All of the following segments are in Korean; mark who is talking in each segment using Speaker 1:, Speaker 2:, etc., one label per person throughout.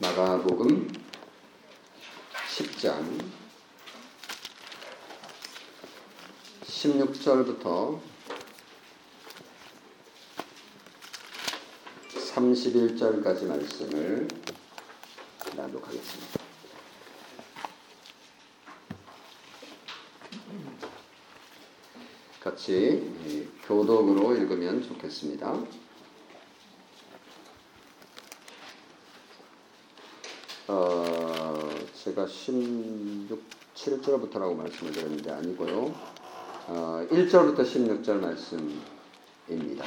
Speaker 1: 마가복음 10장 16절부터 31절까지 말씀을 낭독하겠습니다. 같이 교독으로 읽으면 좋겠습니다. 어, 제가 16, 7절부터라고 말씀을 드렸는데 아니고요. 어, 1절부터 16절 말씀입니다.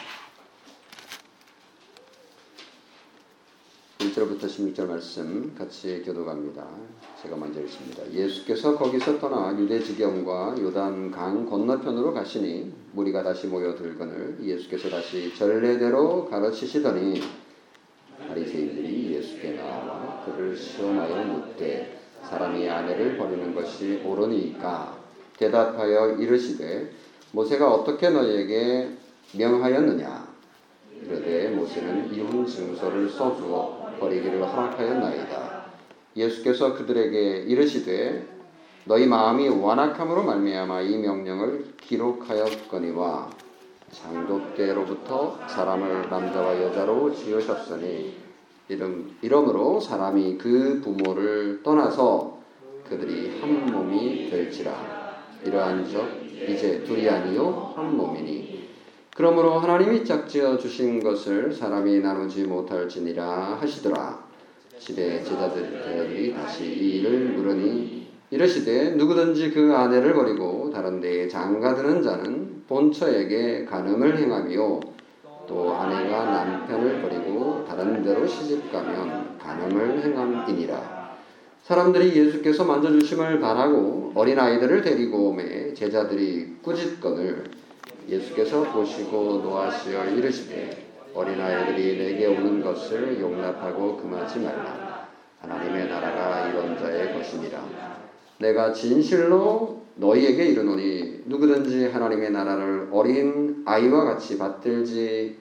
Speaker 1: 1절부터 16절 말씀 같이 교독합니다. 제가 먼저 읽습니다. 예수께서 거기서 떠나 유대 지경과 요단 강 건너편으로 가시니 무리가 다시 모여들거늘 예수께서 다시 전례대로 가르치시더니 바리새인들이 예수께 나와 그를 시험하여 묻되 사람이 아내를 버리는 것이 옳으니까 대답하여 이르시되 모세가 어떻게 너희에게 명하였느냐? 이르되 모세는 이혼 증서를 써주어 버리기를 허락하였나이다. 예수께서 그들에게 이르시되 너희 마음이 완악함으로 말미암아 이 명령을 기록하였거니와 장도 때로부터 사람을 남자와 여자로 지으셨으니 이름, 이러므로 사람이 그 부모를 떠나서 그들이 한 몸이 될지라. 이러한 적 이제 둘이 아니요 한 몸이니. 그러므로 하나님이 짝지어 주신 것을 사람이 나누지 못할지니라 하시더라. 집에 제자들이 다시 이 일을 물으니 이르시되 누구든지 그 아내를 버리고 다른 데에 장가드는 자는 본처에게 간음을 행하며 또 아내가 남편을 버리고 다른 데로 시집가면 간음을 행함이니라. 사람들이 예수께서 만져주심을 바라고 어린아이들을 데리고 오매 제자들이 꾸짖건을 예수께서 보시고 노하시어 이르시되 어린아이들이 내게 오는 것을 용납하고 금하지 말라. 하나님의 나라가 이런 자의 것이니라. 내가 진실로 너희에게 이르노니 누구든지 하나님의 나라를 어린 아이와 같이 받들지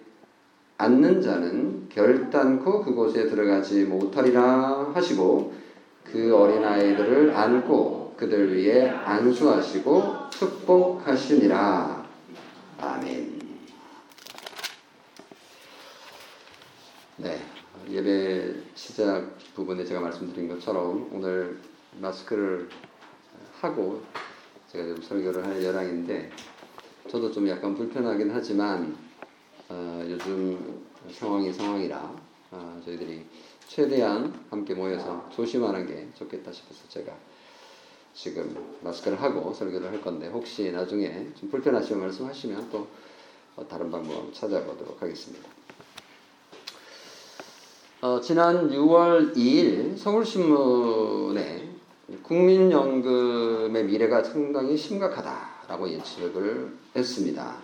Speaker 1: 않는 자는 결단코 그곳에 들어가지 못하리라 하시고 그 어린 아이들을 안고 그들 위에 안수하시고 축복하시니라. 아멘. 네. 예배 시작 부분에 제가 말씀드린 것처럼 오늘 마스크를 하고 제가 좀 설교를 할 예정인데 저도 좀 약간 불편하긴 하지만 어, 요즘 상황이 상황이라 어, 저희들이 최대한 함께 모여서 조심하는 게 좋겠다 싶어서 제가 지금 마스크를 하고 설교를 할 건데 혹시 나중에 좀 불편하시면 말씀하시면 또 다른 방법 찾아보도록 하겠습니다. 어, 지난 6월 2일 서울신문에 국민연금의 미래가 상당히 심각하다라고 예측을 했습니다.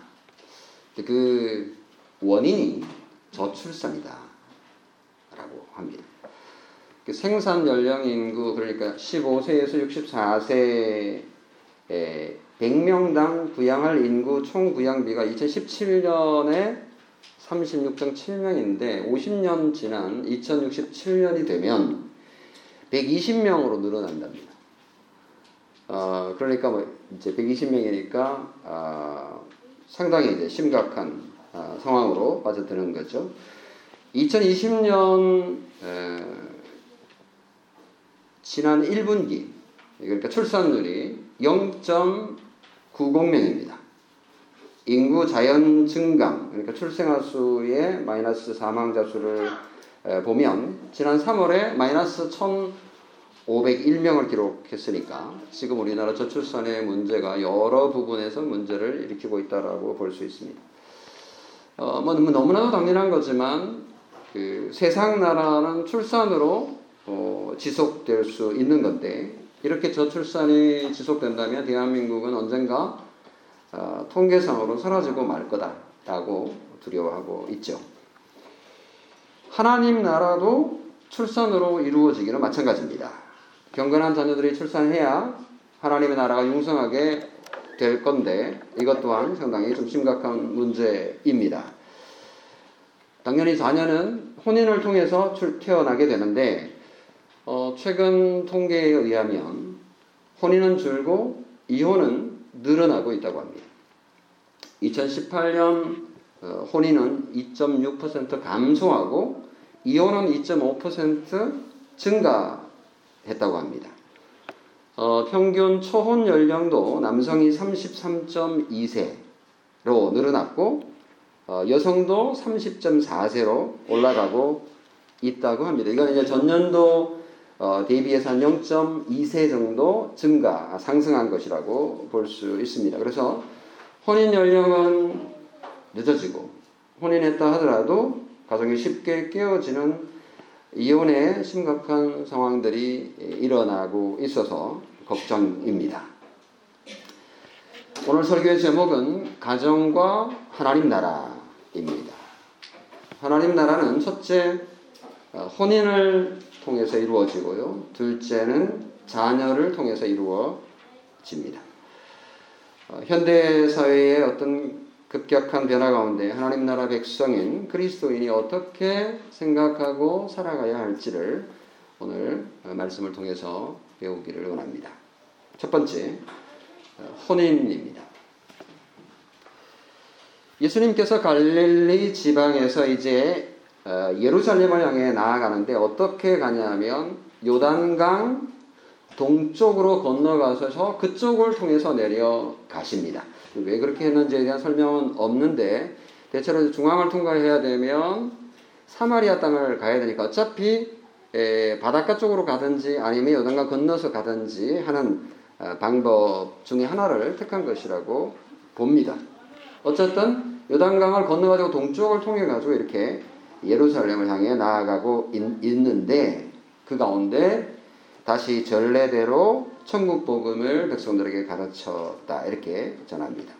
Speaker 1: 그 원인이 저출산이다. 라고 합니다. 그 생산 연령 인구, 그러니까 15세에서 64세 100명당 부양할 인구 총 부양비가 2017년에 36.7명인데 50년 지난 2067년이 되면 120명으로 늘어난답니다. 어, 그러니까 뭐 이제 120명이니까 어, 상당히 이제 심각한 어, 상황으로 빠져드는 거죠. 2020년 에, 지난 1분기 그러니까 출산율이 0.90명입니다. 인구 자연 증감 그러니까 출생아 수의 마이너스 사망자 수를 에, 보면 지난 3월에 마이너스 1,501명을 기록했으니까 지금 우리나라 저출산의 문제가 여러 부분에서 문제를 일으키고 있다라고 볼 수 있습니다. 어, 뭐 너무나도 당연한 거지만 그 세상 나라는 출산으로 어, 지속될 수 있는 건데 이렇게 저출산이 지속된다면 대한민국은 언젠가 어, 통계상으로 사라지고 말 거다라고 두려워하고 있죠. 하나님 나라도 출산으로 이루어지기는 마찬가지입니다. 경건한 자녀들이 출산해야 하나님의 나라가 융성하게 될 건데 이것 또한 상당히 좀 심각한 문제입니다. 당연히 자녀는 혼인을 통해서 태어나게 되는데 어, 최근 통계에 의하면 혼인은 줄고 이혼은 늘어나고 있다고 합니다. 2018년 어, 혼인은 2.6% 감소하고 이혼은 2.5% 증가했다고 합니다. 어, 평균 초혼 연령도 남성이 33.2세로 늘어났고 어, 여성도 30.4세로 올라가고 있다고 합니다. 이건 이제 전년도 어, 대비해서 한 0.2세 정도 증가 상승한 것이라고 볼 수 있습니다. 그래서 혼인 연령은 늦어지고 혼인했다 하더라도 가정이 쉽게 깨어지는 이혼의 심각한 상황들이 일어나고 있어서 걱정입니다. 오늘 설교의 제목은 가정과 하나님 나라입니다. 하나님 나라는 첫째 혼인을 통해서 이루어지고요. 둘째는 자녀를 통해서 이루어집니다. 현대 사회의 어떤 급격한 변화 가운데 하나님 나라 백성인 그리스도인이 어떻게 생각하고 살아가야 할지를 오늘 말씀을 통해서 배우기를 원합니다. 첫 번째, 혼인입니다. 예수님께서 갈릴리 지방에서 이제 예루살렘을 향해 나아가는데 어떻게 가냐면 요단강 동쪽으로 건너가서 그쪽을 통해서 내려가십니다. 왜 그렇게 했는지에 대한 설명은 없는데 대체로 중앙을 통과해야 되면 사마리아 땅을 가야 되니까 어차피 에, 바닷가 쪽으로 가든지 아니면 요단강 건너서 가든지 하는 어, 방법 중에 하나를 택한 것이라고 봅니다. 어쨌든 요단강을 건너가지고 동쪽을 통해 가지고 이렇게 예루살렘을 향해 나아가고 있, 있는데 그 가운데 다시 전례대로 천국 복음을 백성들에게 가르쳤다 이렇게 전합니다.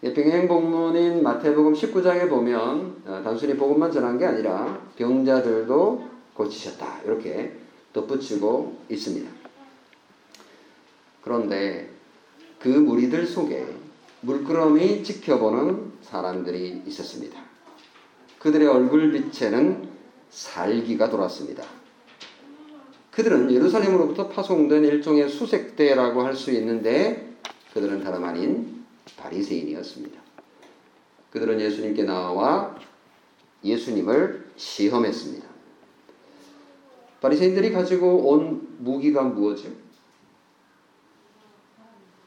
Speaker 1: 병행 복문인 마태복음 19장에 보면 어, 단순히 복음만 전한 게 아니라 병자들도 고치셨다 이렇게 덧붙이고 있습니다. 그런데 그 무리들 속에 물끄러미 지켜보는 사람들이 있었습니다. 그들의 얼굴 빛에는 살기가 돌았습니다. 그들은 예루살렘으로부터 파송된 일종의 수색대라고 할 수 있는데 그들은 다름 아닌 바리새인이었습니다. 그들은 예수님께 나와 예수님을 시험했습니다. 바리새인들이 가지고 온 무기가 무엇이요?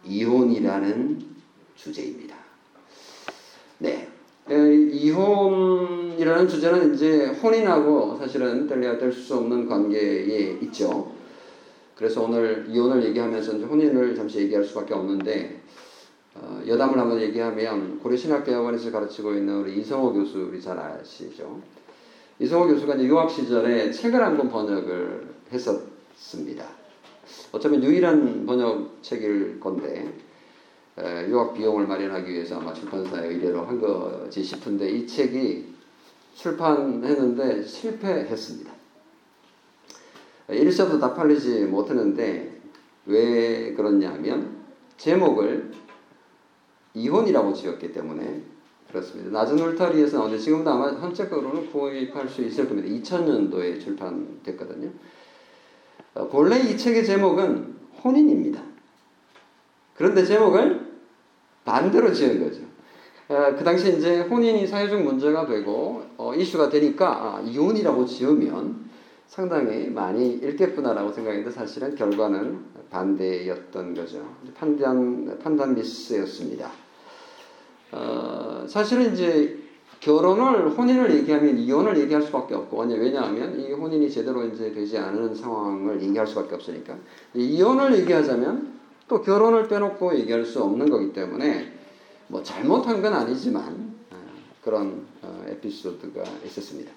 Speaker 1: 이혼이라는 주제입니다. 네. 이혼이라는 주제는 이제 혼인하고 사실은 뗄래야 뗄 수 없는 관계에 있죠. 그래서 오늘 이혼을 얘기하면서 혼인을 잠시 얘기할 수밖에 없는데 어, 여담을 한번 얘기하면 고려신학대학원에서 가르치고 있는 우리 이성호 교수 우리 잘 아시죠? 이성호 교수가 이제 유학 시절에 책을 한 권 번역을 했었습니다. 어쩌면 유일한 번역책일 건데 유학 비용을 마련하기 위해서 아마 출판사에 의뢰를 한 거지 싶은데 이 책이 출판했는데 실패했습니다. 1사도 다 팔리지 못했는데 왜 그렇냐 하면 제목을 이혼이라고 지었기 때문에 그렇습니다. 낮은 울타리에서 나오는데 지금도 아마 현재적으로는 구입할 수 있을 겁니다. 2000년도에 출판됐거든요. 어, 본래 이 책의 제목은 혼인입니다. 그런데 제목을 반대로 지은 거죠. 어, 그 당시 이제 혼인이 사회적 문제가 되고 어, 이슈가 되니까 아, 이혼이라고 지으면 상당히 많이 읽겠구나라고 생각했는데 사실은 결과는 반대였던 거죠. 판단 판단 미스였습니다. 어, 사실은 이제 결혼을 혼인을 얘기하면 이혼을 얘기할 수밖에 없고 왜냐하면 이 혼인이 제대로 이제 되지 않은 상황을 얘기할 수밖에 없으니까 이혼을 얘기하자면 또 결혼을 빼놓고 얘기할 수 없는 거기 때문에 뭐 잘못한 건 아니지만 어, 그런 어, 에피소드가 있었습니다.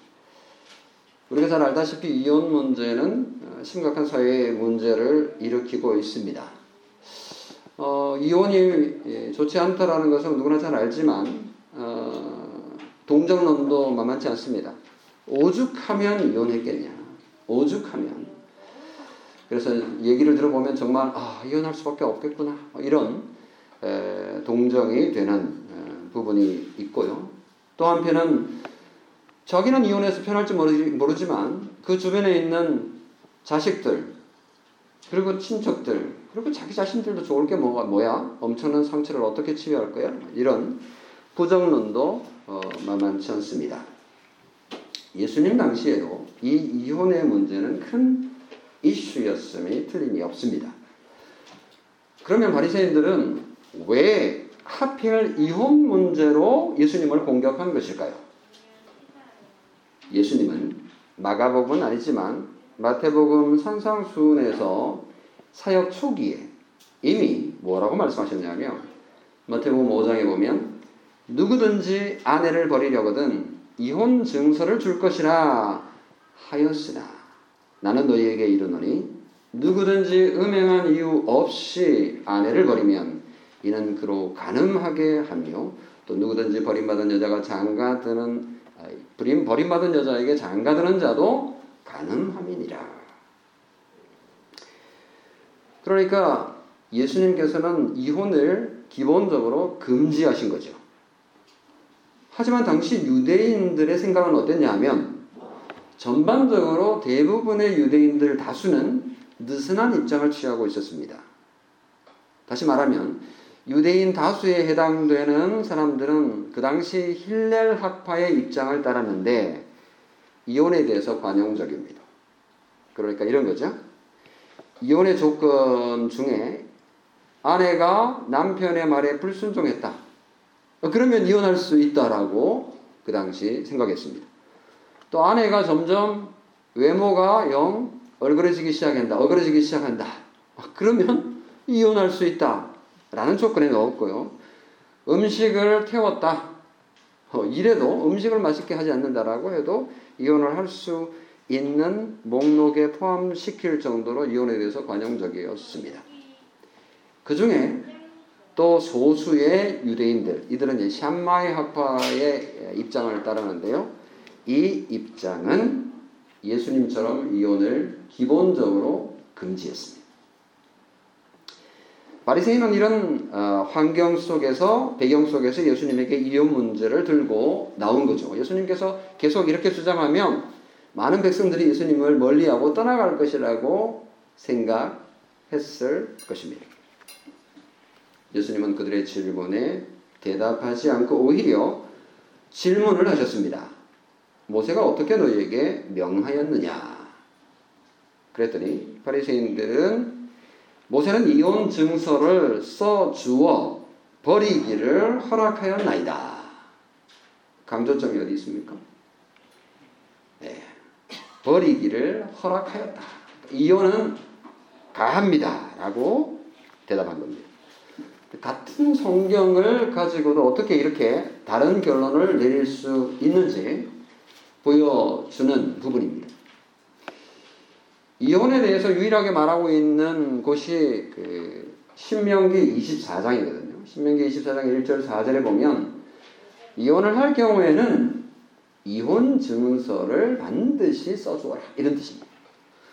Speaker 1: 우리가 잘 알다시피 이혼 문제는 어, 심각한 사회 문제를 일으키고 있습니다. 어, 이혼이 예, 좋지 않다라는 것은 누구나 잘 알지만 어, 동정론도 만만치 않습니다. 오죽하면 이혼했겠냐? 오죽하면 그래서 얘기를 들어보면 정말 아, 이혼할 수밖에 없겠구나 이런 에, 동정이 되는 에, 부분이 있고요. 또 한편은 자기는 이혼해서 편할지 모르지, 모르지만 그 주변에 있는 자식들, 그리고 친척들, 그리고 자기 자신들도 좋을 게 뭐가 뭐야? 엄청난 상처를 어떻게 치유할 거야? 이런 부정론도 어, 만만치 않습니다. 예수님 당시에도 이 이혼의 문제는 큰 이슈였음이 틀림이 없습니다. 그러면 바리새인들은 왜 하필 이혼 문제로 예수님을 공격한 것일까요? 예수님은 마가복음은 아니지만 마태복음 산상수훈에서 사역 초기에 이미 뭐라고 말씀하셨냐면 마태복음 5장에 보면 누구든지 아내를 버리려거든 이혼 증서를 줄 것이라 하였으나 나는 너희에게 이르노니 누구든지 음행한 이유 없이 아내를 버리면 이는 그로 가늠하게 하며 또 누구든지 버림받은 여자가 장가드는 버림받은 여자에게 장가드는 자도 가늠함이니라. 그러니까 예수님께서는 이혼을 기본적으로 금지하신 거죠. 하지만 당시 유대인들의 생각은 어땠냐면 전반적으로 대부분의 유대인들 다수는 느슨한 입장을 취하고 있었습니다. 다시 말하면 유대인 다수에 해당되는 사람들은 그 당시 힐렐 학파의 입장을 따랐는데 이혼에 대해서 관용적입니다. 그러니까 이런 거죠. 이혼의 조건 중에 아내가 남편의 말에 불순종했다. 그러면 이혼할 수 있다라고 그 당시 생각했습니다. 또 아내가 점점 외모가 영 얼그러지기 시작한다. 얼그러지기 시작한다. 그러면 이혼할 수 있다. 라는 조건에 넣었고요. 음식을 태웠다. 어, 이래도 음식을 맛있게 하지 않는다라고 해도 이혼을 할 수 있는 목록에 포함시킬 정도로 이혼에 대해서 관용적이었습니다. 그 중에 또 소수의 유대인들, 이들은 이제 샴마이 학파의 입장을 따르는데요. 이 입장은 예수님처럼 이혼을 기본적으로 금지했습니다. 바리새인은 이런 어, 환경 속에서 배경 속에서 예수님에게 이혼 문제를 들고 나온 거죠. 예수님께서 계속 이렇게 주장하면 많은 백성들이 예수님을 멀리하고 떠나갈 것이라고 생각했을 것입니다. 예수님은 그들의 질문에 대답하지 않고 오히려 질문을 하셨습니다. 모세가 어떻게 너희에게 명하였느냐? 그랬더니 바리새인들은 모세는 이혼 증서를 써 주어 버리기를 허락하였나이다. 강조점이 어디 있습니까? 네. 버리기를 허락하였다. 이혼은 가합니다. 라고 대답한 겁니다. 같은 성경을 가지고도 어떻게 이렇게 다른 결론을 내릴 수 있는지 보여주는 부분입니다. 이혼에 대해서 유일하게 말하고 있는 곳이 그 신명기 24장이거든요. 신명기 24장 1절 4절에 보면 이혼을 할 경우에는 이혼 증서를 반드시 써주어라 이런 뜻입니다.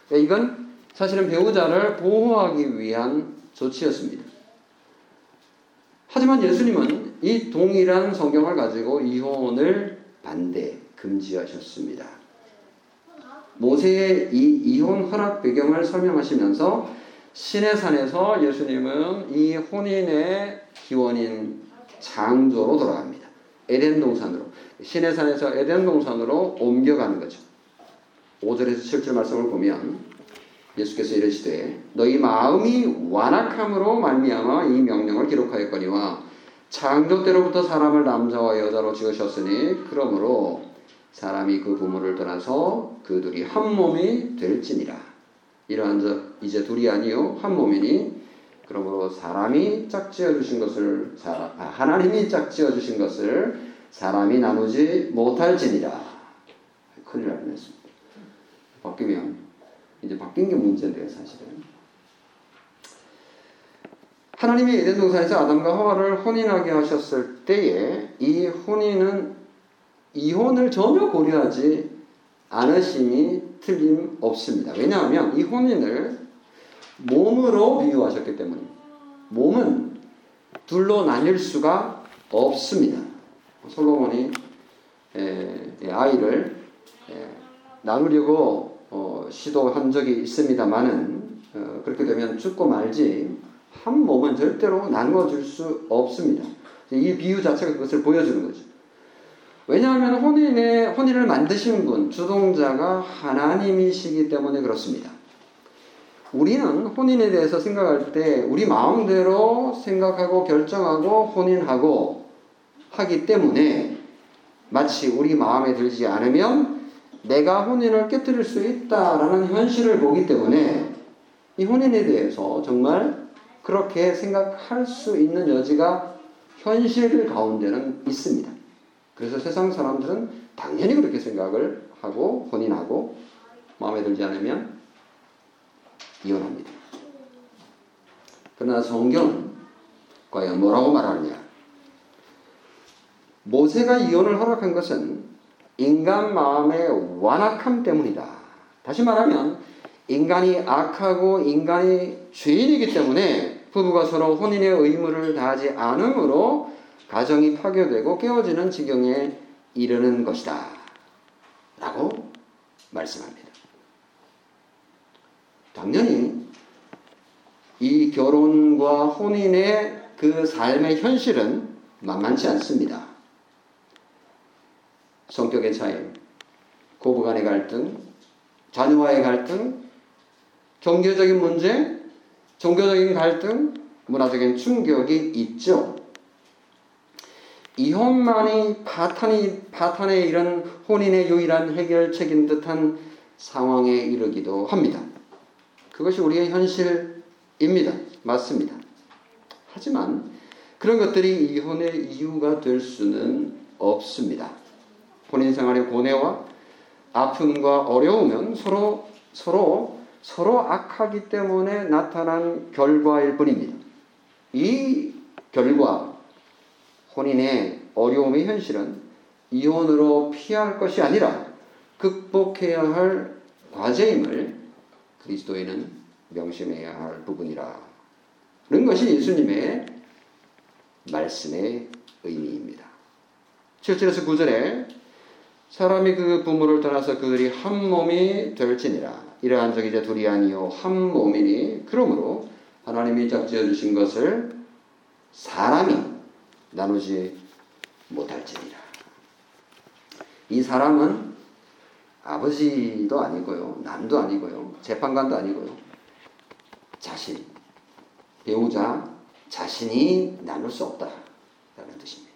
Speaker 1: 그러니까 이건 사실은 배우자를 보호하기 위한 조치였습니다. 하지만 예수님은 이 동일한 성경을 가지고 이혼을 반대 금지하셨습니다. 모세의 이 이혼 허락 배경을 설명하시면서 신의 산에서 예수님은 이 혼인의 기원인 창조로 돌아갑니다. 에덴 동산으로. 신의 산에서 에덴 동산으로 옮겨가는 거죠. 5절에서 7절 말씀을 보면 예수께서 이르시되 너희 마음이 완악함으로 말미암아 이 명령을 기록하였거니와 창조 때로부터 사람을 남자와 여자로 지으셨으니 그러므로 사람이 그 부모를 떠나서 그 둘이 한 몸이 될지니라. 이러한 저 이제 둘이 아니요 한 몸이니 그러므로 사람이 짝지어 주신 것을 아, 하나님이 짝지어 주신 것을 사람이 나누지 못할지니라. 큰일 날 뻔했습니다. 바뀌면 이제 바뀐 게 문제인데요, 사실은. 하나님이 에덴 동산에서 아담과 하와를 혼인하게 하셨을 때에 이 혼인은 이혼을 전혀 고려하지 않으심이 틀림없습니다. 왜냐하면 이 혼인을 몸으로 비유하셨기 때문입니다. 몸은 둘로 나뉠 수가 없습니다. 솔로몬이 아이를 나누려고 어, 시도한 적이 있습니다만은 어, 그렇게 되면 죽고 말지 한 몸은 절대로 나누어질 수 없습니다. 이 비유 자체가 그것을 보여주는 거죠. 왜냐하면 혼인의 혼인을 만드신 분 주동자가 하나님이시기 때문에 그렇습니다. 우리는 혼인에 대해서 생각할 때 우리 마음대로 생각하고 결정하고 혼인하고 하기 때문에 마치 우리 마음에 들지 않으면 내가 혼인을 깨뜨릴 수 있다라는 현실을 보기 때문에 이 혼인에 대해서 정말 그렇게 생각할 수 있는 여지가 현실 가운데는 있습니다. 그래서 세상 사람들은 당연히 그렇게 생각을 하고 혼인하고 마음에 들지 않으면 이혼합니다. 그러나 성경은 과연 뭐라고 말하느냐? 모세가 이혼을 허락한 것은 인간 마음의 완악함 때문이다. 다시 말하면 인간이 악하고 인간이 죄인이기 때문에 부부가 서로 혼인의 의무를 다하지 않으므로 가정이 파괴되고 깨어지는 지경에 이르는 것이다. 라고 말씀합니다. 당연히 이 결혼과 혼인의 그 삶의 현실은 만만치 않습니다. 성격의 차이, 고부 간의 갈등, 자녀와의 갈등, 경제적인 문제, 종교적인 갈등, 문화적인 충격이 있죠. 이혼만이 파탄이, 파탄에 이른 혼인의 유일한 해결책인 듯한 상황에 이르기도 합니다. 그것이 우리의 현실입니다. 맞습니다. 하지만 그런 것들이 이혼의 이유가 될 수는 없습니다. 혼인 생활의 고뇌와 아픔과 어려움은 서로 서로 서로 악하기 때문에 나타난 결과일 뿐입니다. 이 결과 혼인의 어려움의 현실은 이혼으로 피할 것이 아니라 극복해야 할 과제임을 그리스도인은 명심해야 할 부분이라 는 것이 예수님의 말씀의 의미입니다. 7절에서 9절에 사람이 그 부모를 떠나서 그들이 한 몸이 될지니라. 이러한 적이 이제 둘이 아니요 한 몸이니 그러므로 하나님이 짝지어 주신 것을 사람이 나누지 못할지니라. 이 사람은 아버지도 아니고요, 남도 아니고요, 재판관도 아니고요, 자신, 배우자, 자신이 나눌 수 없다라는 뜻입니다.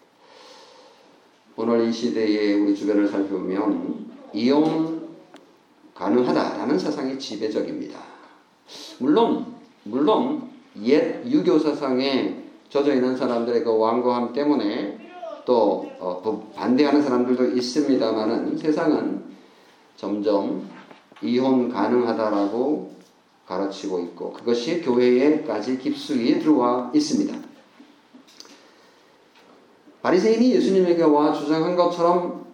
Speaker 1: 오늘 이 시대에 우리 주변을 살펴보면 이혼 가능하다라는 사상이 지배적입니다. 물론 물론 옛 유교 사상에 젖어 있는 사람들의 그 완고함 때문에 또 어, 반대하는 사람들도 있습니다만은 세상은 점점 이혼 가능하다라고 가르치고 있고 그것이 교회에까지 깊숙이 들어와 있습니다. 바리새인이 예수님에게 와 주장한 것처럼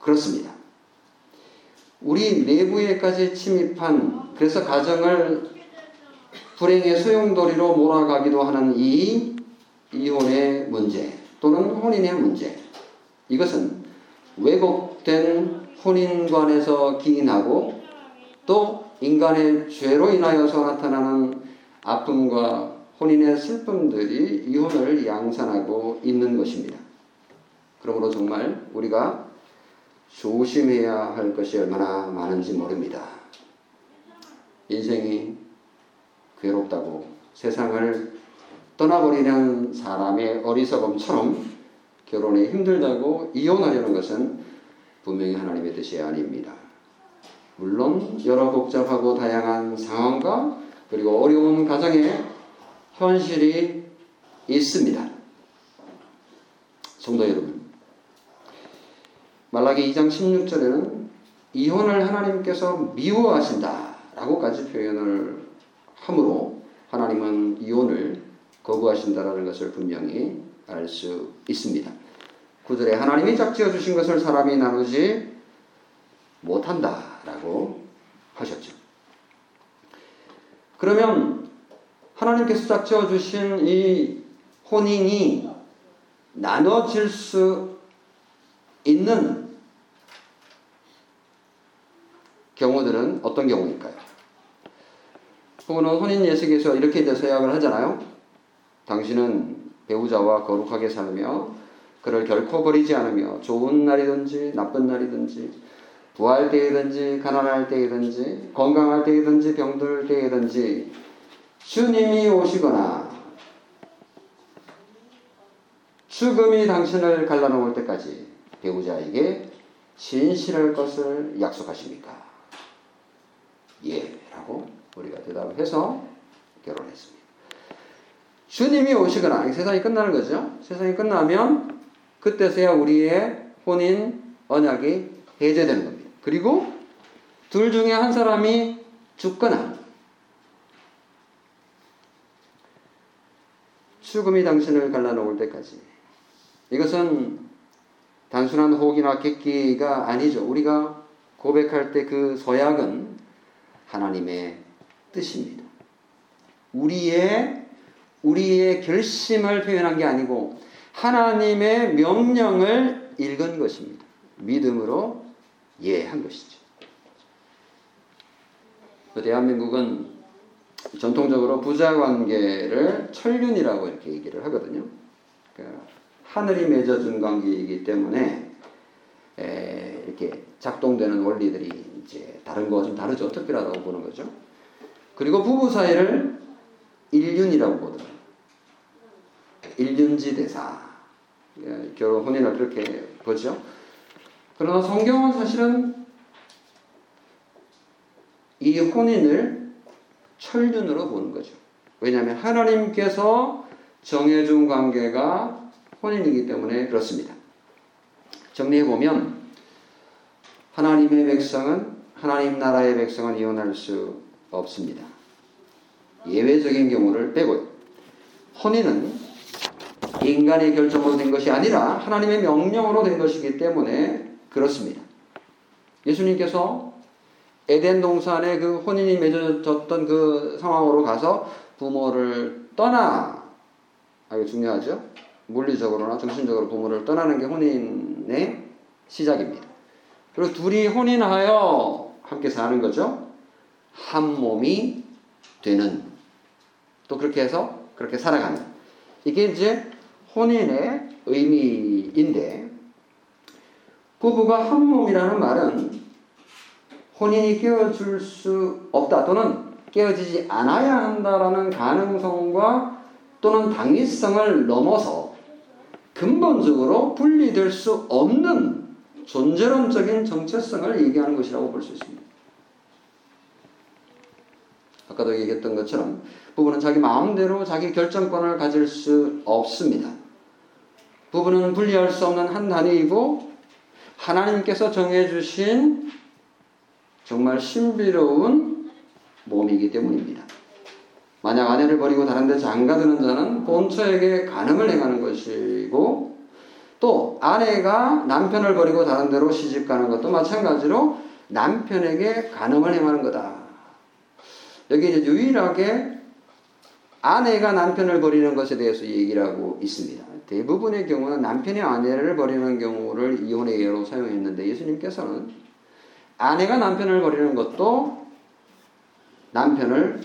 Speaker 1: 그렇습니다. 우리 내부에까지 침입한 그래서 가정을 불행의 소용돌이로 몰아가기도 하는 이 이혼의 문제 또는 혼인의 문제 이것은 왜곡된 혼인관에서 기인하고 또 인간의 죄로 인하여서 나타나는 아픔과 혼인의 슬픔들이 이혼을 양산하고 있는 것입니다. 그러므로 정말 우리가 조심해야 할 것이 얼마나 많은지 모릅니다. 인생이 괴롭다고 세상을 떠나버리는 사람의 어리석음처럼 결혼이 힘들다고 이혼하려는 것은 분명히 하나님의 뜻이 아닙니다. 물론 여러 복잡하고 다양한 상황과 그리고 어려운 가정의 현실이 있습니다. 성도 여러분, 말라기 2장 16절에는 이혼을 하나님께서 미워하신다 라고까지 표현을 하므로 하나님은 이혼을 거부하신다라는 것을 분명히 알 수 있습니다. 구절에 하나님이 짝지어 주신 것을 사람이 나누지 못한다 라고 하셨죠. 그러면 하나님께서 짝지어 주신 이 혼인이 나눠질 수 있는 경우들은 어떤 경우일까요? 부부는 혼인 예식에서 이렇게 이제 서약을 하잖아요. 당신은 배우자와 거룩하게 살며 그를 결코 버리지 않으며 좋은 날이든지 나쁜 날이든지 부할 때이든지 가난할 때이든지 건강할 때이든지 병들 때이든지 주님이 오시거나 죽음이 당신을 갈라놓을 때까지 배우자에게 진실할 것을 약속하십니까? 예, 라고 우리가 대답을 해서 결혼했습니다. 주님이 오시거나 세상이 끝나는 거죠. 세상이 끝나면 그때서야 우리의 혼인 언약이 해제되는 겁니다. 그리고 둘 중에 한 사람이 죽거나 죽음이 당신을 갈라놓을 때까지 이것은 단순한 혹이나 객기가 아니죠. 우리가 고백할 때 그 서약은 하나님의 뜻입니다. 우리의 우리의 결심을 표현한 게 아니고 하나님의 명령을 읽은 것입니다. 믿음으로 예한 것이죠. 대한민국은 전통적으로 부자 관계를 천륜이라고 이렇게 얘기를 하거든요. 그러니까 하늘이 맺어준 관계이기 때문에 이렇게 작동되는 원리들이 이제 다른 거와 좀 다르죠. 특별하다고 보는 거죠. 그리고 부부 사이를 일륜이라고 보더라고요. 일륜지 대사. 예, 결혼 혼인을 그렇게 보죠. 그러나 성경은 사실은 이 혼인을 철륜으로 보는 거죠. 왜냐하면 하나님께서 정해준 관계가 혼인이기 때문에 그렇습니다. 정리해 보면 하나님의 백성은 하나님 나라의 백성은 이혼할 수 없습니다. 예외적인 경우를 빼고요. 혼인은 인간의 결정으로 된 것이 아니라 하나님의 명령으로 된 것이기 때문에 그렇습니다. 예수님께서 에덴 동산에 그 혼인이 맺어졌던 그 상황으로 가서 부모를 떠나, 아, 이거 중요하죠? 물리적으로나 정신적으로 부모를 떠나는 게 혼인의 시작입니다. 그리고 둘이 혼인하여 함께 사는 거죠. 한 몸이 되는. 또 그렇게 해서 그렇게 살아가는. 이게 이제 혼인의 의미인데, 부부가 한 몸이라는 말은 혼인이 깨어질 수 없다 또는 깨어지지 않아야 한다라는 가능성과 또는 당위성을 넘어서 근본적으로 분리될 수 없는 존재론적인 정체성을 얘기하는 것이라고 볼 수 있습니다. 아까도 얘기했던 것처럼 부부는 자기 마음대로 자기 결정권을 가질 수 없습니다. 부부는 분리할 수 없는 한 단위이고 하나님께서 정해주신 정말 신비로운 몸이기 때문입니다. 만약 아내를 버리고 다른 데 장가드는 자는 본처에게 간음을 행하는 것이고 또 아내가 남편을 버리고 다른 데로 시집 가는 것도 마찬가지로 남편에게 간음을 행하는 거다. 여기 이제 유일하게 아내가 남편을 버리는 것에 대해서 얘기를 하고 있습니다. 대부분의 경우는 남편이 아내를 버리는 경우를 이혼의 예로 사용했는데 예수님께서는 아내가 남편을 버리는 것도 남편을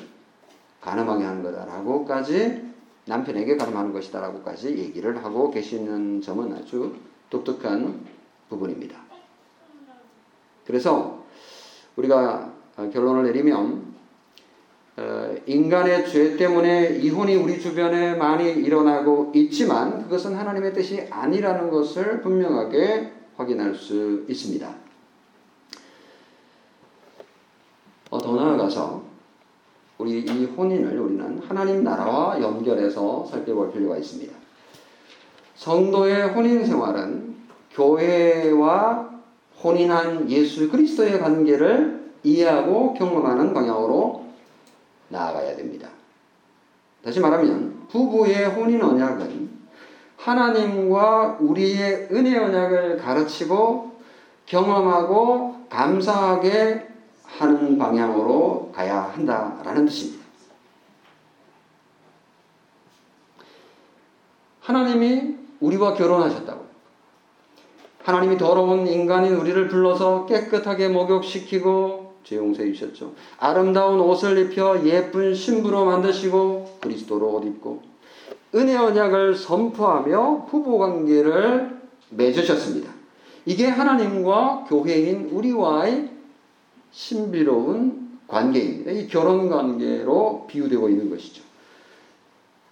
Speaker 1: 가늠하게 하는 거다라고까지 남편에게 가늠하는 것이다라고까지 얘기를 하고 계시는 점은 아주 독특한 부분입니다. 그래서 우리가 결론을 내리면 어, 인간의 죄 때문에 이혼이 우리 주변에 많이 일어나고 있지만 그것은 하나님의 뜻이 아니라는 것을 분명하게 확인할 수 있습니다. 어, 더 나아가서 우리 이 혼인을 우리는 하나님 나라와 연결해서 살펴볼 필요가 있습니다. 성도의 혼인 생활은 교회와 혼인한 예수 그리스도의 관계를 이해하고 경험하는 방향으로 나아가야 됩니다. 다시 말하면 부부의 혼인 언약은 하나님과 우리의 은혜 언약을 가르치고 경험하고 감사하게 하는 방향으로 가야 한다라는 뜻입니다. 하나님이 우리와 결혼하셨다고. 하나님이 더러운 인간인 우리를 불러서 깨끗하게 목욕시키고 제 용서해 주셨죠. 아름다운 옷을 입혀 예쁜 신부로 만드시고 그리스도로 옷 입고 은혜 언약을 선포하며 부부 관계를 맺으셨습니다. 이게 하나님과 교회인 우리와의 신비로운 관계입니다. 이 결혼 관계로 비유되고 있는 것이죠.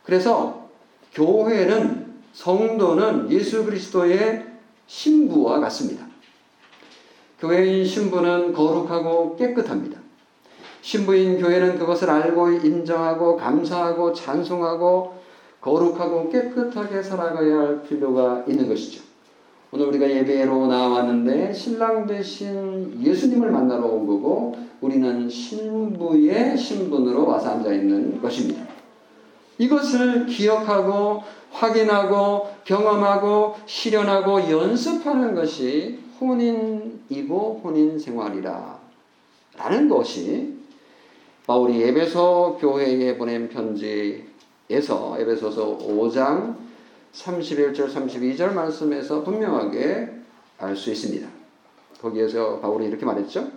Speaker 1: 그래서 교회는 성도는 예수 그리스도의 신부와 같습니다. 교회인 신부는 거룩하고 깨끗합니다. 신부인 교회는 그것을 알고 인정하고 감사하고 찬송하고 거룩하고 깨끗하게 살아가야 할 필요가 있는 것이죠. 오늘 우리가 예배로 나왔는데 신랑 대신 예수님을 만나러 온 거고 우리는 신부의 신분으로 와서 앉아 있는 것입니다. 이것을 기억하고 확인하고 경험하고 실현하고 연습하는 것이 혼인이고 혼인 생활이라 라는 것이 바울이 에베소 교회에 보낸 편지에서 에베소서 5장 31절 32절 말씀에서 분명하게 알 수 있습니다. 거기에서 바울이 이렇게 말했죠.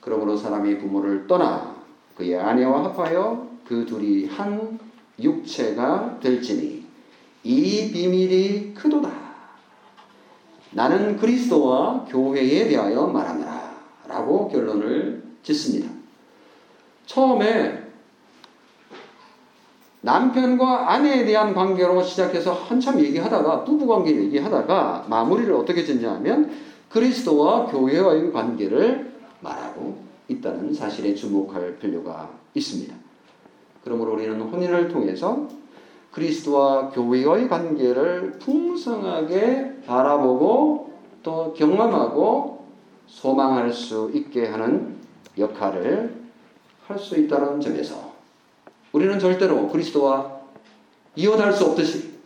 Speaker 1: 그러므로 사람이 부모를 떠나 그의 아내와 합하여 그 둘이 한 육체가 될지니 이 비밀이 크도다. 나는 그리스도와 교회에 대하여 말하노라. 라고 결론을 짓습니다. 처음에 남편과 아내에 대한 관계로 시작해서 한참 얘기하다가 부부 관계 얘기하다가 마무리를 어떻게 짓냐면 그리스도와 교회와의 관계를 말하고 있다는 사실에 주목할 필요가 있습니다. 그러므로 우리는 혼인을 통해서 그리스도와 교회의 관계를 풍성하게 바라보고 또 경험하고 소망할 수 있게 하는 역할을 할 수 있다는 점에서 우리는 절대로 그리스도와 이혼할 수 없듯이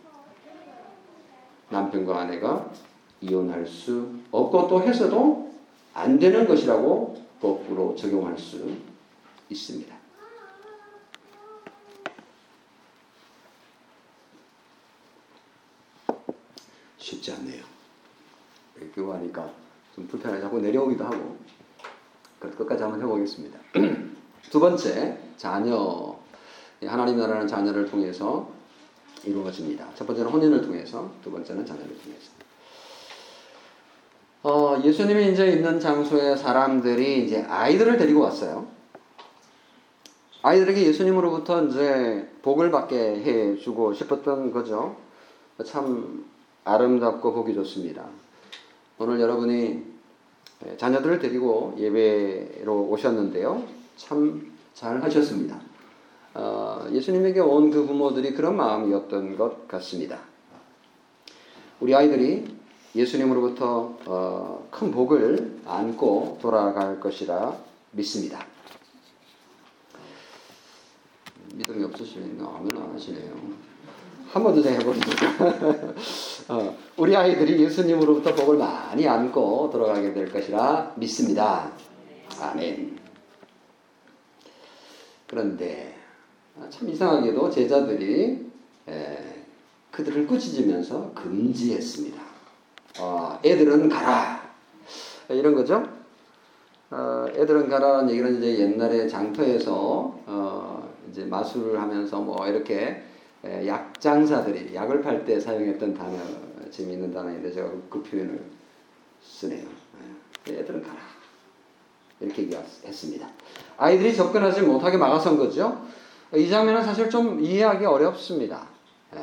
Speaker 1: 남편과 아내가 이혼할 수 없고 또 해서도 안 되는 것이라고 거꾸로 적용할 수 있습니다. 쉽지 않네요. 이렇게 하니까 좀 불편하게 자꾸 내려오기도 하고 끝까지 한번 해보겠습니다. 두 번째, 자녀. 하나님 나라는 자녀를 통해서 이루어집니다. 첫 번째는 혼인을 통해서, 두 번째는 자녀를 통해서. 어, 예수님이 이제 있는 장소에 사람들이 이제 아이들을 데리고 왔어요. 아이들에게 예수님으로부터 이제 복을 받게 해 주고 싶었던 거죠. 참 아름답고 보기 좋습니다. 오늘 여러분이 자녀들을 데리고 예배로 오셨는데요. 참 잘 하셨습니다. 어, 예수님에게 온 그 부모들이 그런 마음이었던 것 같습니다. 우리 아이들이 예수님으로부터 어, 큰 복을 안고 돌아갈 것이라 믿습니다. 믿음이 없으시면 아멘 안 하시네요. 한 번더 해보겠습니다. 어, 우리 아이들이 예수님으로부터 복을 많이 안고 돌아가게 될 것이라 믿습니다. 아멘. 그런데 참 이상하게도 제자들이 에, 그들을 꾸짖으면서 금지했습니다. 어, 애들은 가라 이런 거죠. 어, 애들은 가라는 얘기는 이제 옛날에 장터에서 어, 이제 마술을 하면서 뭐 이렇게 약 장사들이 약을 팔 때 사용했던 단어 재미있는 단어인데 제가 그 표현을 쓰네요. 애들은 가라. 이렇게 얘기했습니다. 아이들이 접근하지 못하게 막아선 거죠. 이 장면은 사실 좀 이해하기 어렵습니다. 예.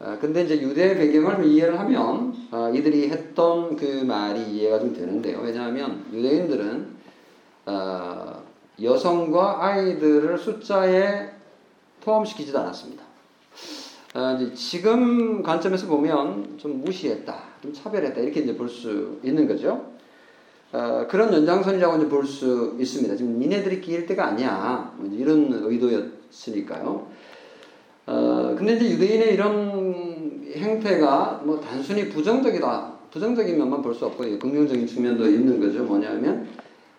Speaker 1: 어, 근데 이제 유대 배경을 이해를 하면 어, 이들이 했던 그 말이 이해가 좀 되는데요. 왜냐하면 유대인들은 어, 여성과 아이들을 숫자에 포함시키지도 않았습니다. 지금 관점에서 보면 좀 무시했다, 좀 차별했다 이렇게 이제 볼 수 있는 거죠. 어, 그런 연장선이라고 볼수 있습니다. 지금 니네들이 끼일 때가 아니야. 뭐 이런 의도였으니까요. 어, 근데 이제 유대인의 이런 행태가 뭐 단순히 부정적이다. 부정적인 면만 볼 수 없고 긍정적인 측면도 있는 거죠. 뭐냐면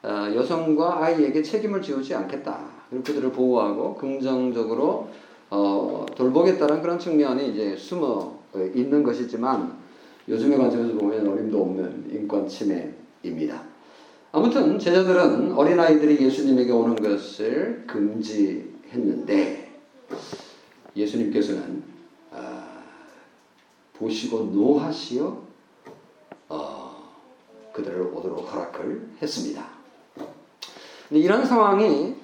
Speaker 1: 어, 여성과 아이에게 책임을 지우지 않겠다. 그리고 그들을 보호하고 긍정적으로 어, 돌보겠다는 그런 측면이 이제 숨어 있는 것이지만 요즘의 관점에서 보면 어림도 없는 인권 침해 입니다. 아무튼 제자들은 어린아이들이 예수님에게 오는 것을 금지했는데 예수님께서는 아, 보시고 노하시어 어, 그들을 오도록 허락을 했습니다. 근데 이런 상황이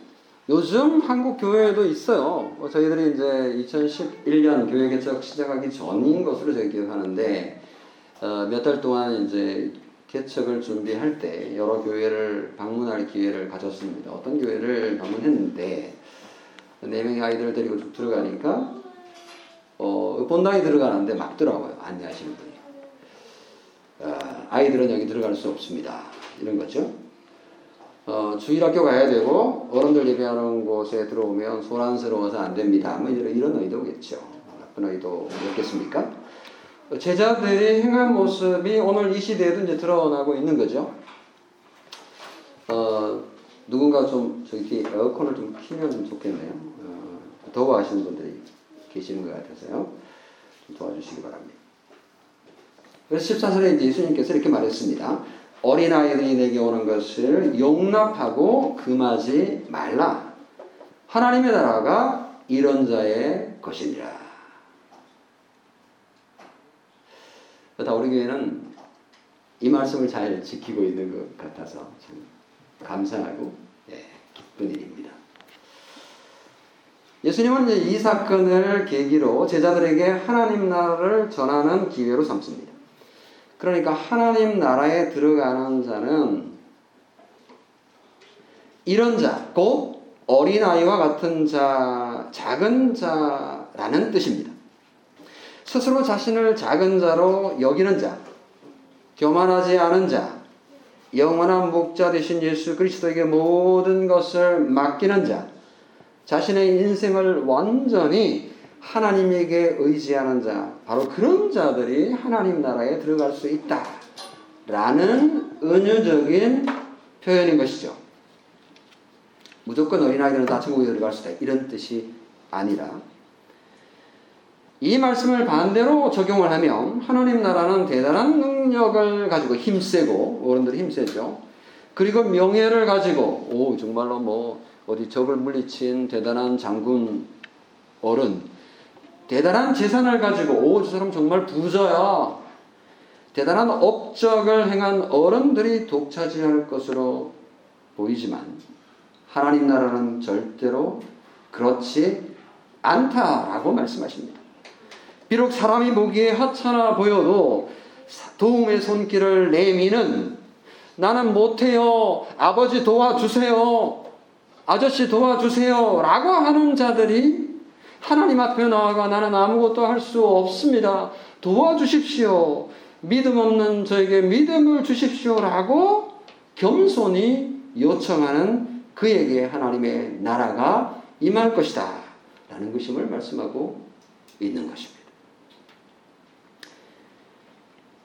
Speaker 1: 요즘 한국 교회에도 있어요. 뭐 저희들이 이제 2011년 교회 개척 시작하기 전인 것으로 제가 기억하는데 어, 몇 달 동안 이제 개척을 준비할 때 여러 교회를 방문할 기회를 가졌습니다. 어떤 교회를 방문했는데 네 명의 아이들을 데리고 쭉 들어가니까 어, 본당에 들어가는데 막더라고요. 안내하시는 분이. 어, 아이들은 여기 들어갈 수 없습니다. 이런 거죠. 어, 주일학교 가야 되고 어른들 예배하는 곳에 들어오면 소란스러워서 안 됩니다. 뭐 이런, 이런 의도겠죠. 나쁜 의도였겠습니까? 제자들이 행한 모습이 오늘 이 시대에도 이제 드러나고 있는 거죠. 어, 누군가 좀 저기 에어컨을 좀 키면 좀 좋겠네요. 어, 더워하시는 분들이 계시는 것 같아서요. 좀 도와주시기 바랍니다. 그래서 14절에 이제 예수님께서 이렇게 말했습니다. 어린아이들이 내게 오는 것을 용납하고 금하지 말라. 하나님의 나라가 이런 자의 것이니라. 다 우리 교회는 이 말씀을 잘 지키고 있는 것 같아서 참 감사하고 예, 기쁜 일입니다. 예수님은 이 사건을 계기로 제자들에게 하나님 나라를 전하는 기회로 삼습니다. 그러니까 하나님 나라에 들어가는 자는 이런 자, 곧 어린아이와 같은 자, 작은 자라는 뜻입니다. 스스로 자신을 작은 자로 여기는 자, 교만하지 않은 자, 영원한 목자 되신 예수 그리스도에게 모든 것을 맡기는 자, 자신의 인생을 완전히 하나님에게 의지하는 자, 바로 그런 자들이 하나님 나라에 들어갈 수 있다. 라는 은유적인 표현인 것이죠. 무조건 어린아이들은 다 천국에 들어갈 수 있다. 이런 뜻이 아니라 이 말씀을 반대로 적용을 하면 하나님 나라는 대단한 능력을 가지고 힘세고 어른들이 힘세죠. 그리고 명예를 가지고 오 정말로 뭐 어디 적을 물리친 대단한 장군 어른 대단한 재산을 가지고 오 저 사람 정말 부자야. 대단한 업적을 행한 어른들이 독차지할 것으로 보이지만 하나님 나라는 절대로 그렇지 않다라고 말씀하십니다. 비록 사람이 보기에 하찮아 보여도 도움의 손길을 내미는 나는 못해요. 아버지 도와주세요. 아저씨 도와주세요. 라고 하는 자들이 하나님 앞에 나아가 나는 아무것도 할 수 없습니다. 도와주십시오. 믿음 없는 저에게 믿음을 주십시오. 라고 겸손히 요청하는 그에게 하나님의 나라가 임할 것이다. 라는 것임을 말씀하고 있는 것입니다.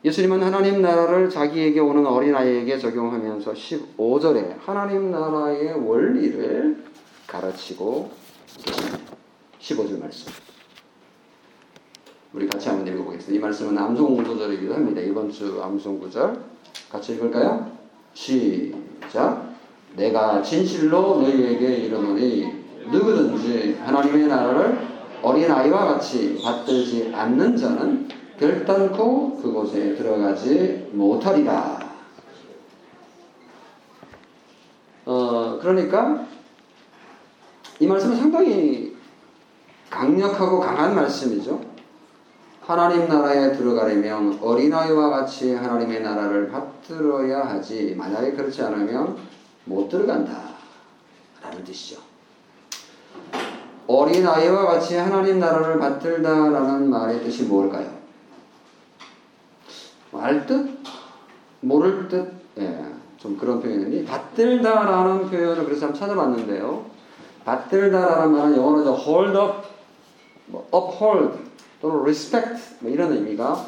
Speaker 1: 예수님은 하나님 나라를 자기에게 오는 어린아이에게 적용하면서 15절에 하나님 나라의 원리를 가르치고 계십니다. 15절 말씀. 우리 같이 한번 읽어보겠습니다. 이 말씀은 암송 구절이기도 합니다. 이번 주 암송 구절 같이 읽을까요? 시작. 내가 진실로 너희에게 이르노니 누구든지 하나님의 나라를 어린아이와 같이 받들지 않는 자는 결단코 그곳에 들어가지 못하리라. 어, 그러니까 이 말씀은 상당히 강력하고 강한 말씀이죠. 하나님 나라에 들어가려면 어린아이와 같이 하나님의 나라를 받들어야 하지 만약에 그렇지 않으면 못 들어간다. 라는 뜻이죠. 어린아이와 같이 하나님 나라를 받들다라는 말의 뜻이 뭘까요? 알 듯 모를 듯 예, 좀 그런 표현이 받들다라는 표현을 그래서 한번 찾아봤는데요. 받들다라는 말은 영어로 hold up, 뭐 uphold 또는 respect 뭐 이런 의미가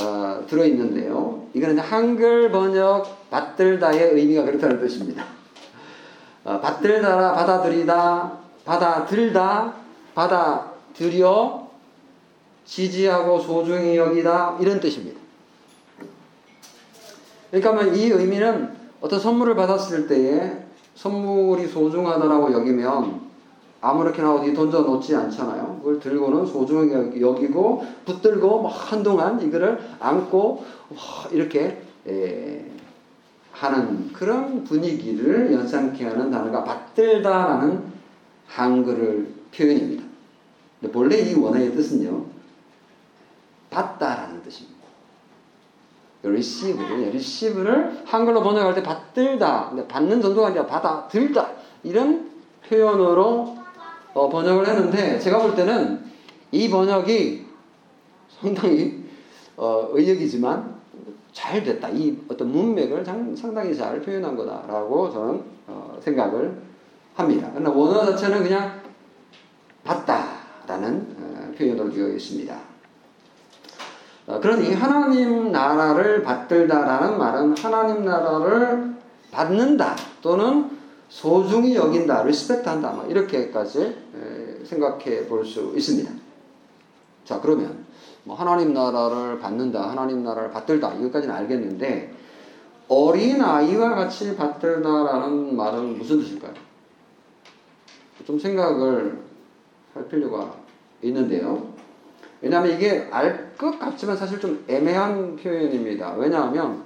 Speaker 1: 어, 들어있는데요. 이거는 한글 번역 받들다의 의미가 그렇다는 뜻입니다. 어, 받들다라 받아들이다, 받아들다, 받아들여 지지하고 소중히 여기다 이런 뜻입니다. 그러니까 이 의미는 어떤 선물을 받았을 때에 선물이 소중하다라고 여기면 아무렇게나 어디 던져 놓지 않잖아요. 그걸 들고는 소중하게 여기고 붙들고 막 한동안 이거를 안고 이렇게 에, 하는 그런 분위기를 연상케 하는 단어가 받들다라는 한글을 표현입니다. 본래 이 원어의 뜻은요, 받다라는 뜻입니다. Receive, receive를 한글로 번역할 때 받들다, 받는 정도가 아니라 받아 들다 이런 표현으로 어, 번역을 했는데 제가 볼 때는 이 번역이 상당히 어, 의역이지만 잘 됐다. 이 어떤 문맥을 상당히 잘 표현한 거다라고 저는 어, 생각을 합니다. 그러나 원어 자체는 그냥 받다라는 어, 표현으로 되어 있습니다. 어, 그러니 하나님 나라를 받들다라는 말은 하나님 나라를 받는다 또는 소중히 여긴다, 리스펙트한다, 뭐 이렇게까지 생각해 볼 수 있습니다. 자 그러면 뭐 하나님 나라를 받는다, 하나님 나라를 받들다 이것까지는 알겠는데 어린 아이와 같이 받들다라는 말은 무슨 뜻일까요? 좀 생각을 할 필요가 있는데요. 왜냐하면 이게 알 것 같지만 사실 좀 애매한 표현입니다. 왜냐하면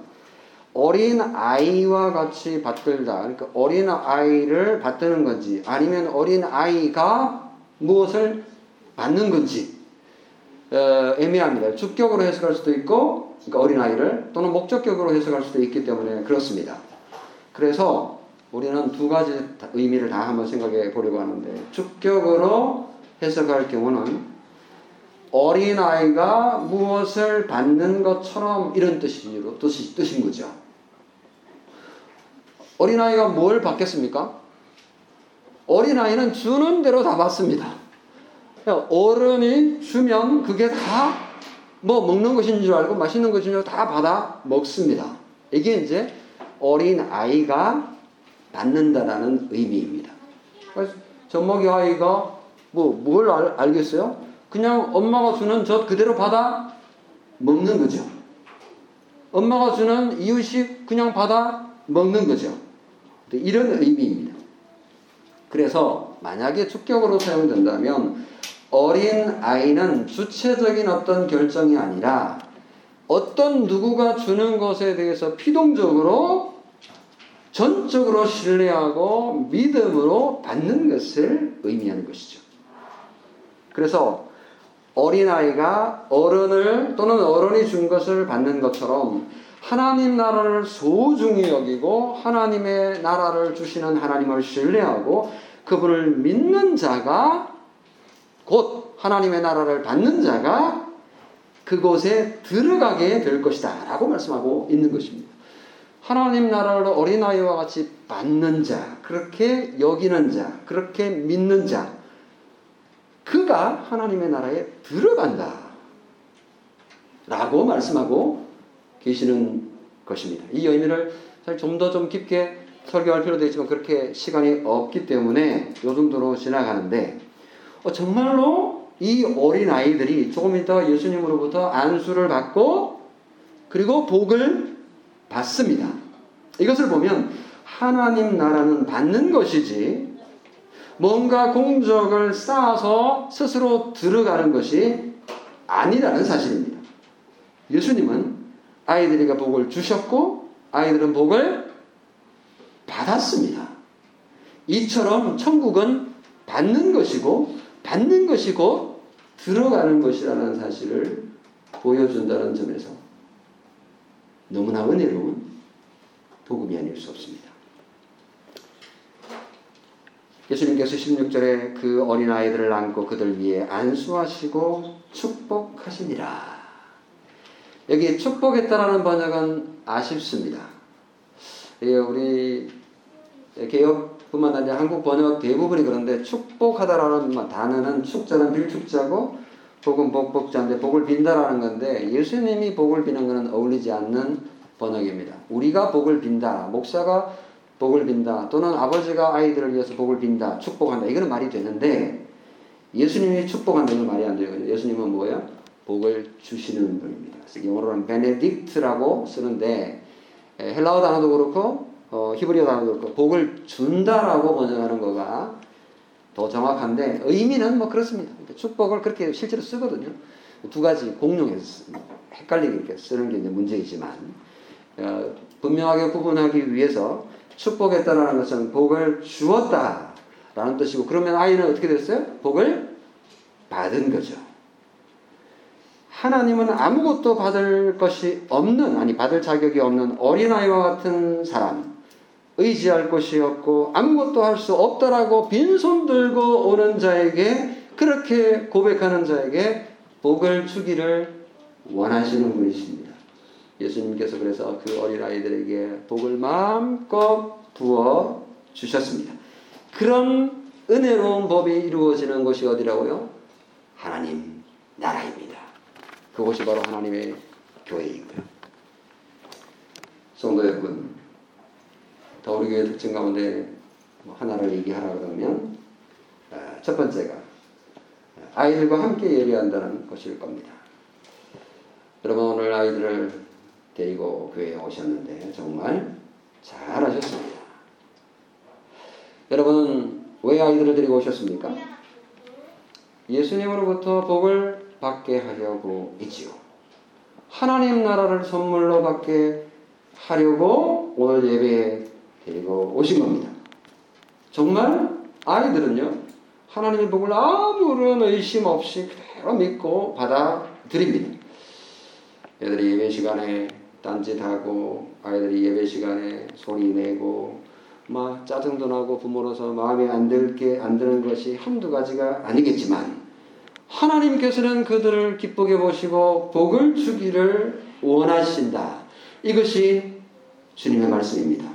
Speaker 1: 어린 아이와 같이 받들다. 그러니까 어린 아이를 받드는 건지 아니면 어린 아이가 무엇을 받는 건지 어, 애매합니다. 주격으로 해석할 수도 있고 그러니까 어린 아이를 또는 목적격으로 해석할 수도 있기 때문에 그렇습니다. 그래서 우리는 두 가지 의미를 다 한번 생각해 보려고 하는데 주격으로 해석할 경우는 어린아이가 무엇을 받는 것처럼 이런 뜻이로, 뜻이, 뜻인 거죠. 어린아이가 뭘 받겠습니까? 어린아이는 주는 대로 다 받습니다. 어른이 주면 그게 다 뭐 먹는 것인 줄 알고 맛있는 것인 줄 다 받아 먹습니다. 이게 이제 어린아이가 받는다라는 의미입니다. 젖먹이 아이가 뭐 뭘 알겠어요? 그냥 엄마가 주는 젖 그대로 받아 먹는 거죠. 엄마가 주는 이유식 그냥 받아 먹는 거죠. 이런 의미입니다. 그래서 만약에 축격으로 사용된다면 어린 아이는 주체적인 어떤 결정이 아니라 어떤 누구가 주는 것에 대해서 피동적으로 전적으로 신뢰하고 믿음으로 받는 것을 의미하는 것이죠. 그래서 어린아이가 어른을 또는 어른이 준 것을 받는 것처럼 하나님 나라를 소중히 여기고 하나님의 나라를 주시는 하나님을 신뢰하고 그분을 믿는 자가 곧 하나님의 나라를 받는 자가 그곳에 들어가게 될 것이다 라고 말씀하고 있는 것입니다. 하나님 나라를 어린아이와 같이 받는 자, 그렇게 여기는 자, 그렇게 믿는 자, 그가 하나님의 나라에 들어간다. 라고 말씀하고 계시는 것입니다. 이 의미를 좀 더좀 좀 깊게 설교할 필요도 있지만 그렇게 시간이 없기 때문에 요 정도로 지나가는데 어, 정말로 이 어린 아이들이 조금 이따 예수님으로부터 안수를 받고 그리고 복을 받습니다. 이것을 보면 하나님 나라는 받는 것이지 뭔가 공적을 쌓아서 스스로 들어가는 것이 아니라는 사실입니다. 예수님은 아이들에게 복을 주셨고 아이들은 복을 받았습니다. 이처럼 천국은 받는 것이고 받는 것이고 들어가는 것이라는 사실을 보여준다는 점에서 너무나 은혜로운 복음이 아닐 수 없습니다. 예수님께서 16절에 그 어린아이들을 안고 그들 위에 안수하시고 축복하시니라. 여기 축복했다라는 번역은 아쉽습니다. 예, 우리 개혁뿐만 아니라 한국 번역 대부분이 그런데 축복하다라는 단어는 축자는 빌축자고 복은 복복자인데 복을 빈다라는 건데 예수님이 복을 비는 것은 어울리지 않는 번역입니다. 우리가 복을 빈다. 목사가 복을 빈다. 또는 아버지가 아이들을 위해서 복을 빈다. 축복한다. 이거는 말이 되는데 예수님이 축복한다. 이건 말이 안 돼요. 예수님은 뭐예요? 복을 주시는 분입니다. 영어로는 베네딕트라고 쓰는데 헬라어 단어도 그렇고 어, 히브리어 단어도 그렇고 복을 준다라고 번역하는 거가 더 정확한데 의미는 뭐 그렇습니다. 그러니까 축복을 그렇게 실제로 쓰거든요. 두 가지 공룡해서 헷갈리게 쓰는 게 이제 문제이지만 어, 분명하게 구분하기 위해서 축복했다라는 것은 복을 주었다 라는 뜻이고 그러면 아이는 어떻게 됐어요? 복을 받은 거죠. 하나님은 아무것도 받을 것이 없는 아니 받을 자격이 없는 어린아이와 같은 사람 의지할 곳이 없고 아무것도 할 수 없다라고 빈손 들고 오는 자에게 그렇게 고백하는 자에게 복을 주기를 원하시는 분이십니다. 예수님께서 그래서 그 어린 아이들에게 복을 마음껏 부어 주셨습니다. 그런 은혜로운 법이 이루어지는 곳이 어디라고요? 하나님 나라입니다. 그곳이 바로 하나님의 교회이고요. 성도 여러분, 더 우리 교회 특징 가운데 뭐 하나를 얘기하라 그러면 아, 첫 번째가 아이들과 함께 예배한다는 것일 겁니다. 여러분 오늘 아이들을 데리고 교회에 오셨는데 정말 잘하셨습니다. 여러분은 왜 아이들을 데리고 오셨습니까? 예수님으로부터 복을 받게 하려고 있지요. 하나님 나라를 선물로 받게 하려고 오늘 예배에 데리고 오신 겁니다. 정말 아이들은요, 하나님의 복을 아무런 의심 없이 그대로 믿고 받아들입니다. 애들이 예배 시간에 딴짓하고, 아이들이 예배 시간에 소리 내고, 막 짜증도 나고 부모로서 마음에 안 들게 안 드는 것이 한두 가지가 아니겠지만, 하나님께서는 그들을 기쁘게 보시고 복을 주기를 원하신다. 이것이 주님의 말씀입니다.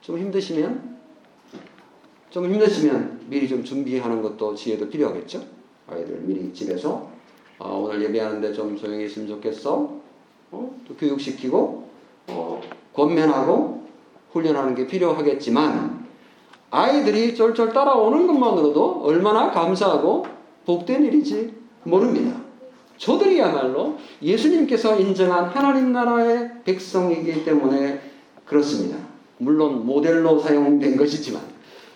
Speaker 1: 좀 힘드시면 좀 힘드시면 미리 좀 준비하는 것도 지혜도 필요하겠죠. 아이들 미리 집에서 어, 오늘 예배하는데 좀 조용히 있으면 좋겠어. 어, 또 교육시키고 어, 권면하고 훈련하는 게 필요하겠지만 아이들이 쫄쫄 따라오는 것만으로도 얼마나 감사하고 복된 일인지 모릅니다. 저들이야말로 예수님께서 인정한 하나님 나라의 백성이기 때문에 그렇습니다. 물론 모델로 사용된 것이지만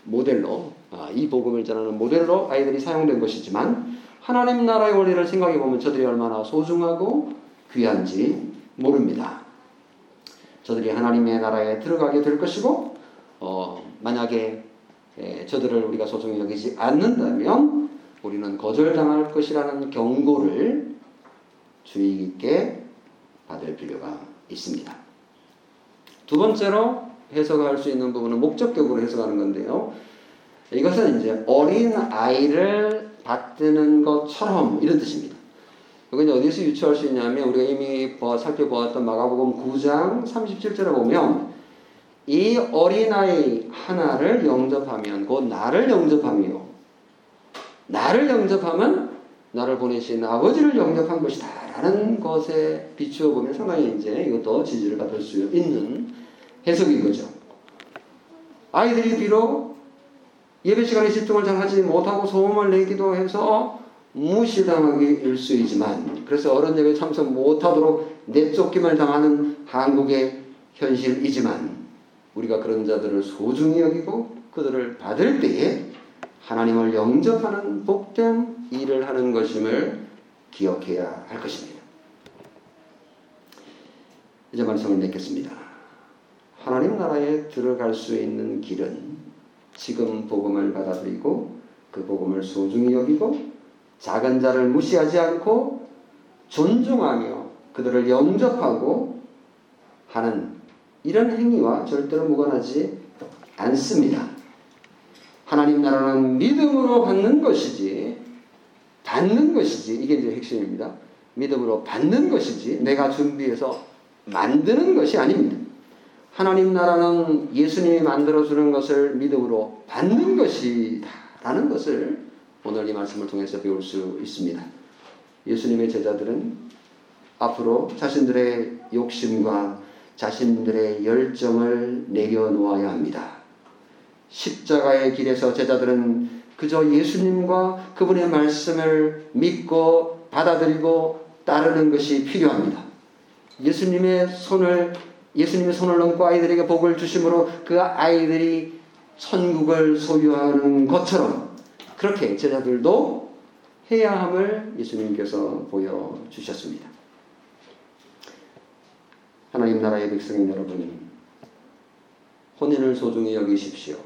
Speaker 1: 모델로 아, 이 복음을 전하는 모델로 아이들이 사용된 것이지만 하나님 나라의 원리를 생각해 보면 저들이 얼마나 소중하고 귀한지 모릅니다. 저들이 하나님의 나라에 들어가게 될 것이고 어, 만약에 에, 저들을 우리가 소중히 여기지 않는다면 우리는 거절당할 것이라는 경고를 주의 깊게 받을 필요가 있습니다. 두 번째로 해석할 수 있는 부분은 목적격으로 해석하는 건데요. 이것은 이제 어린 아이를 받드는 것처럼 이런 뜻입니다. 이건 어디서 유추할 수 있냐면 우리가 이미 살펴보았던 마가복음 9장 37절에 보면 이 어린아이 하나를 영접하면 곧 나를 영접하며 나를 영접하면 나를 보내신 아버지를 영접한 것이다 라는 것에 비추어 보면 상당히 이제 이것도 지지를 받을 수 있는 해석인 거죠. 아이들이 비록 예배 시간에 집중을 잘 하지 못하고 소음을 내기도 해서 무시당하기 일수이지만 그래서 어른 예배 참석 못하도록 내쫓김을 당하는 한국의 현실이지만 우리가 그런 자들을 소중히 여기고 그들을 받을 때에 하나님을 영접하는 복된 일을 하는 것임을 기억해야 할 것입니다. 이제 말씀을 맺겠습니다. 하나님 나라에 들어갈 수 있는 길은 지금 복음을 받아들이고 그 복음을 소중히 여기고 작은 자를 무시하지 않고 존중하며 그들을 영접하고 하는 이런 행위와 절대로 무관하지 않습니다. 하나님 나라는 믿음으로 받는 것이지 받는 것이지 이게 이제 핵심입니다. 믿음으로 받는 것이지 내가 준비해서 만드는 것이 아닙니다. 하나님 나라는 예수님이 만들어 주는 것을 믿음으로 받는 것이다라는 것을 오늘 이 말씀을 통해서 배울 수 있습니다. 예수님의 제자들은 앞으로 자신들의 욕심과 자신들의 열정을 내려놓아야 합니다. 십자가의 길에서 제자들은 그저 예수님과 그분의 말씀을 믿고 받아들이고 따르는 것이 필요합니다. 예수님의 손을 예수님의 손을 넘고 아이들에게 복을 주심으로 그 아이들이 천국을 소유하는 것처럼 그렇게 제자들도 해야 함을 예수님께서 보여주셨습니다. 하나님 나라의 백성인 여러분, 혼인을 소중히 여기십시오.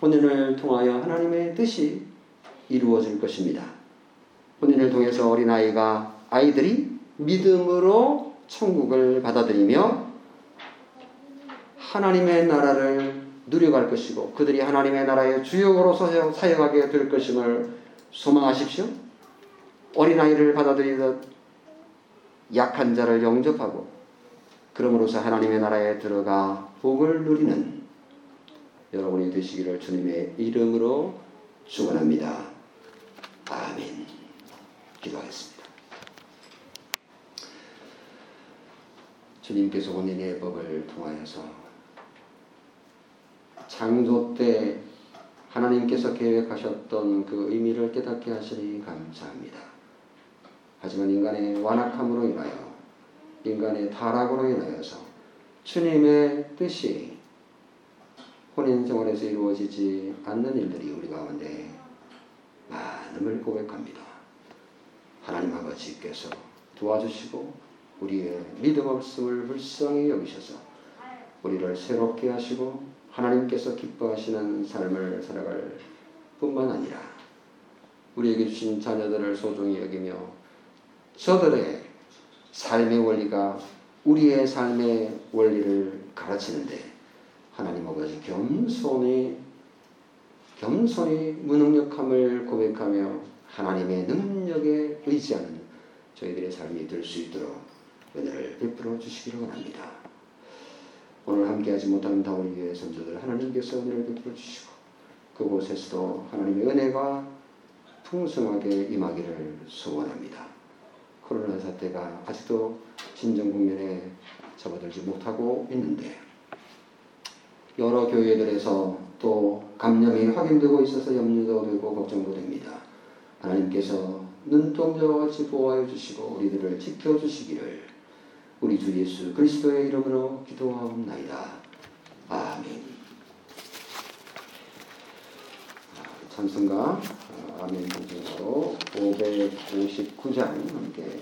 Speaker 1: 혼인을 통하여 하나님의 뜻이 이루어질 것입니다. 혼인을 통해서 어린아이가 아이들이 믿음으로 천국을 받아들이며 하나님의 나라를 누려갈 것이고 그들이 하나님의 나라의 주역으로서 사역하게 될 것임을 소망하십시오. 어린아이를 받아들이듯 약한 자를 영접하고 그러므로서 하나님의 나라에 들어가 복을 누리는 여러분이 되시기를 주님의 이름으로 축원합니다. 아멘. 기도하겠습니다. 주님께서 혼인의 법을 통하여서 창조 때 하나님께서 계획하셨던 그 의미를 깨닫게 하시니 감사합니다. 하지만 인간의 완악함으로 인하여 인간의 타락으로 인하여서 주님의 뜻이 혼인 생활에서 이루어지지 않는 일들이 우리 가운데 많음을 고백합니다. 하나님 아버지께서 도와주시고 우리의 믿음 없음을 불쌍히 여기셔서 우리를 새롭게 하시고 하나님께서 기뻐하시는 삶을 살아갈 뿐만 아니라 우리에게 주신 자녀들을 소중히 여기며 저들의 삶의 원리가 우리의 삶의 원리를 가르치는데 하나님 아버지 겸손히 겸손히 무능력함을 고백하며 하나님의 능력에 의지하는 저희들의 삶이 될 수 있도록 은혜를 베풀어 주시기를 원합니다. 오늘 함께하지 못한 다운 위의 선조들 하나님께서 은혜를 베풀어 주시고 그곳에서도 하나님의 은혜가 풍성하게 임하기를 소원합니다. 코로나 사태가 아직도 진정 국면에 접어들지 못하고 있는데 여러 교회들에서 또 감염이 확인되고 있어서 염려도 되고 걱정도 됩니다. 하나님께서 눈동자와 같이 보호하여 주시고 우리들을 지켜주시기를 우리 주 예수 그리스도의 이름으로 기도하옵나이다. 아멘. 찬송가 아멘 공증으로 559장 함께.